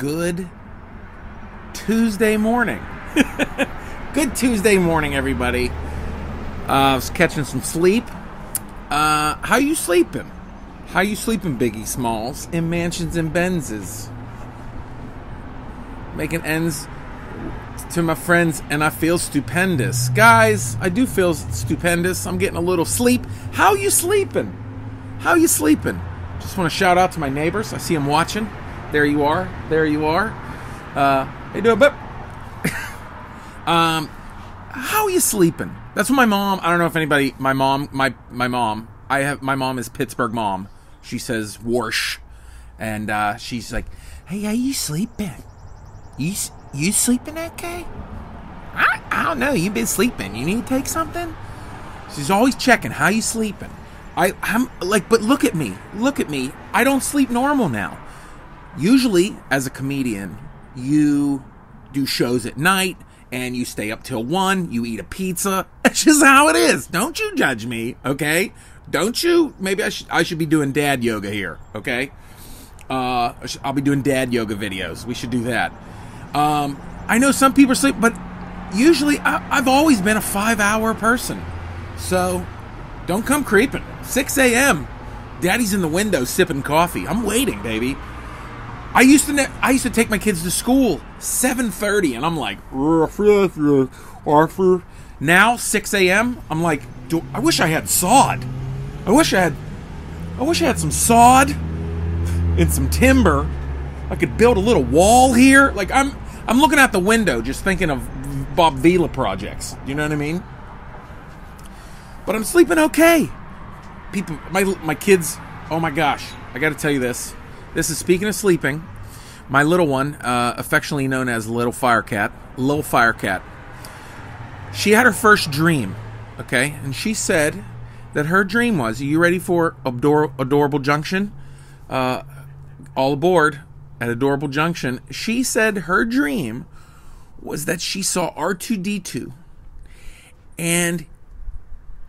good Tuesday morning. good Tuesday morning, everybody. Uh, I was catching some sleep. Uh, how you sleeping? How you sleeping, Biggie Smalls? In mansions and Benzes. Making ends to my friends, and I feel stupendous. Guys, I do feel stupendous. I'm getting a little sleep. How you sleeping? How you sleeping? Just want to shout out to my neighbors. I see them watching. There you are. There you are. Uh, hey, doing, but um, how are you sleeping? That's what my mom. I don't know if anybody. My mom. My my mom. I have my mom is Pittsburgh mom. She says Warsh, and uh, she's like, "Hey, how you sleeping? You you sleeping okay? I I don't know. You been sleeping? You need to take something?" She's always checking. How you sleeping? I I'm like, but look at me. Look at me. I don't sleep normal now. Usually, as a comedian, you do shows at night and you stay up till one, you eat a pizza. That's just how it is. Don't you judge me, okay? Don't you? Maybe I should I should be doing dad yoga here, okay? Uh, I'll be doing dad yoga videos. We should do that. Um, I know some people sleep, but usually I, I've always been a five hour person. So don't come creeping. 6 a.m. Daddy's in the window sipping coffee. I'm waiting, baby. I used to ne- I used to take my kids to school 7:30 and I'm like now 6 a.m. I'm like I wish I had sod. I wish I had I wish I had some sod and some timber. I could build a little wall here. Like I'm I'm looking out the window just thinking of Bob Vila projects. You know what I mean? But I'm sleeping okay. People my my kids, oh my gosh. I got to tell you this. This is speaking of sleeping. My little one, uh, affectionately known as Little Firecat, Little Firecat, she had her first dream, okay? And she said that her dream was, are you ready for Ador- Adorable Junction? Uh, all aboard at Adorable Junction. She said her dream was that she saw R2D2 and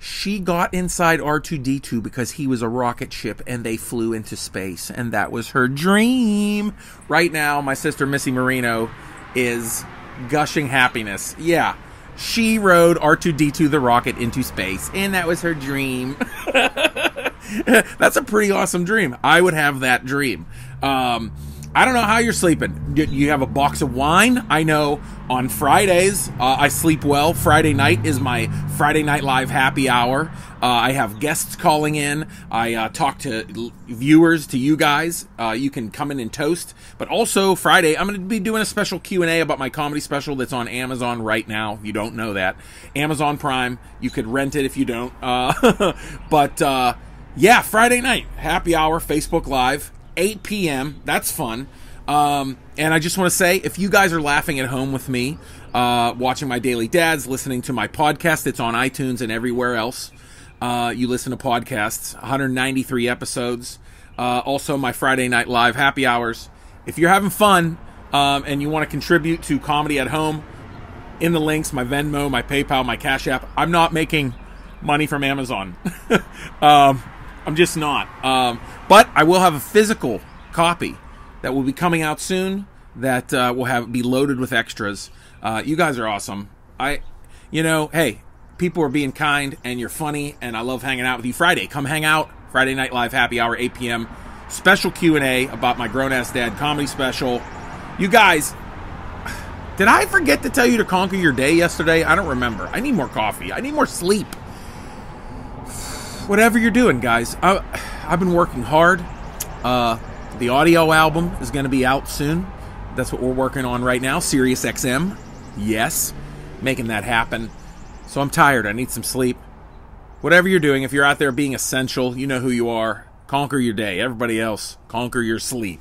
she got inside R2D2 because he was a rocket ship and they flew into space. And that was her dream. Right now, my sister Missy Marino is gushing happiness. Yeah, she rode R2D2 the rocket into space, and that was her dream. That's a pretty awesome dream. I would have that dream. Um, I don't know how you're sleeping. You have a box of wine. I know on Fridays uh, I sleep well. Friday night is my Friday Night Live happy hour. Uh, I have guests calling in. I uh, talk to viewers, to you guys. Uh, you can come in and toast. But also Friday, I'm going to be doing a special Q and A about my comedy special that's on Amazon right now. If you don't know that, Amazon Prime. You could rent it if you don't. Uh, but uh, yeah, Friday night happy hour, Facebook Live. 8 p.m. That's fun. Um, and I just want to say, if you guys are laughing at home with me, uh, watching my daily dads, listening to my podcast, it's on iTunes and everywhere else. Uh, you listen to podcasts, 193 episodes. Uh, also, my Friday Night Live happy hours. If you're having fun um, and you want to contribute to comedy at home, in the links, my Venmo, my PayPal, my Cash App. I'm not making money from Amazon. um, I'm just not. Um, but I will have a physical copy that will be coming out soon. That uh, will have be loaded with extras. Uh, you guys are awesome. I, you know, hey, people are being kind and you're funny, and I love hanging out with you. Friday, come hang out. Friday Night Live Happy Hour, 8 p.m. Special Q and A about my grown ass dad comedy special. You guys, did I forget to tell you to conquer your day yesterday? I don't remember. I need more coffee. I need more sleep whatever you're doing, guys. I, I've been working hard. Uh, the audio album is going to be out soon. That's what we're working on right now. Sirius XM, yes, making that happen. So I'm tired. I need some sleep. Whatever you're doing, if you're out there being essential, you know who you are. Conquer your day. Everybody else, conquer your sleep.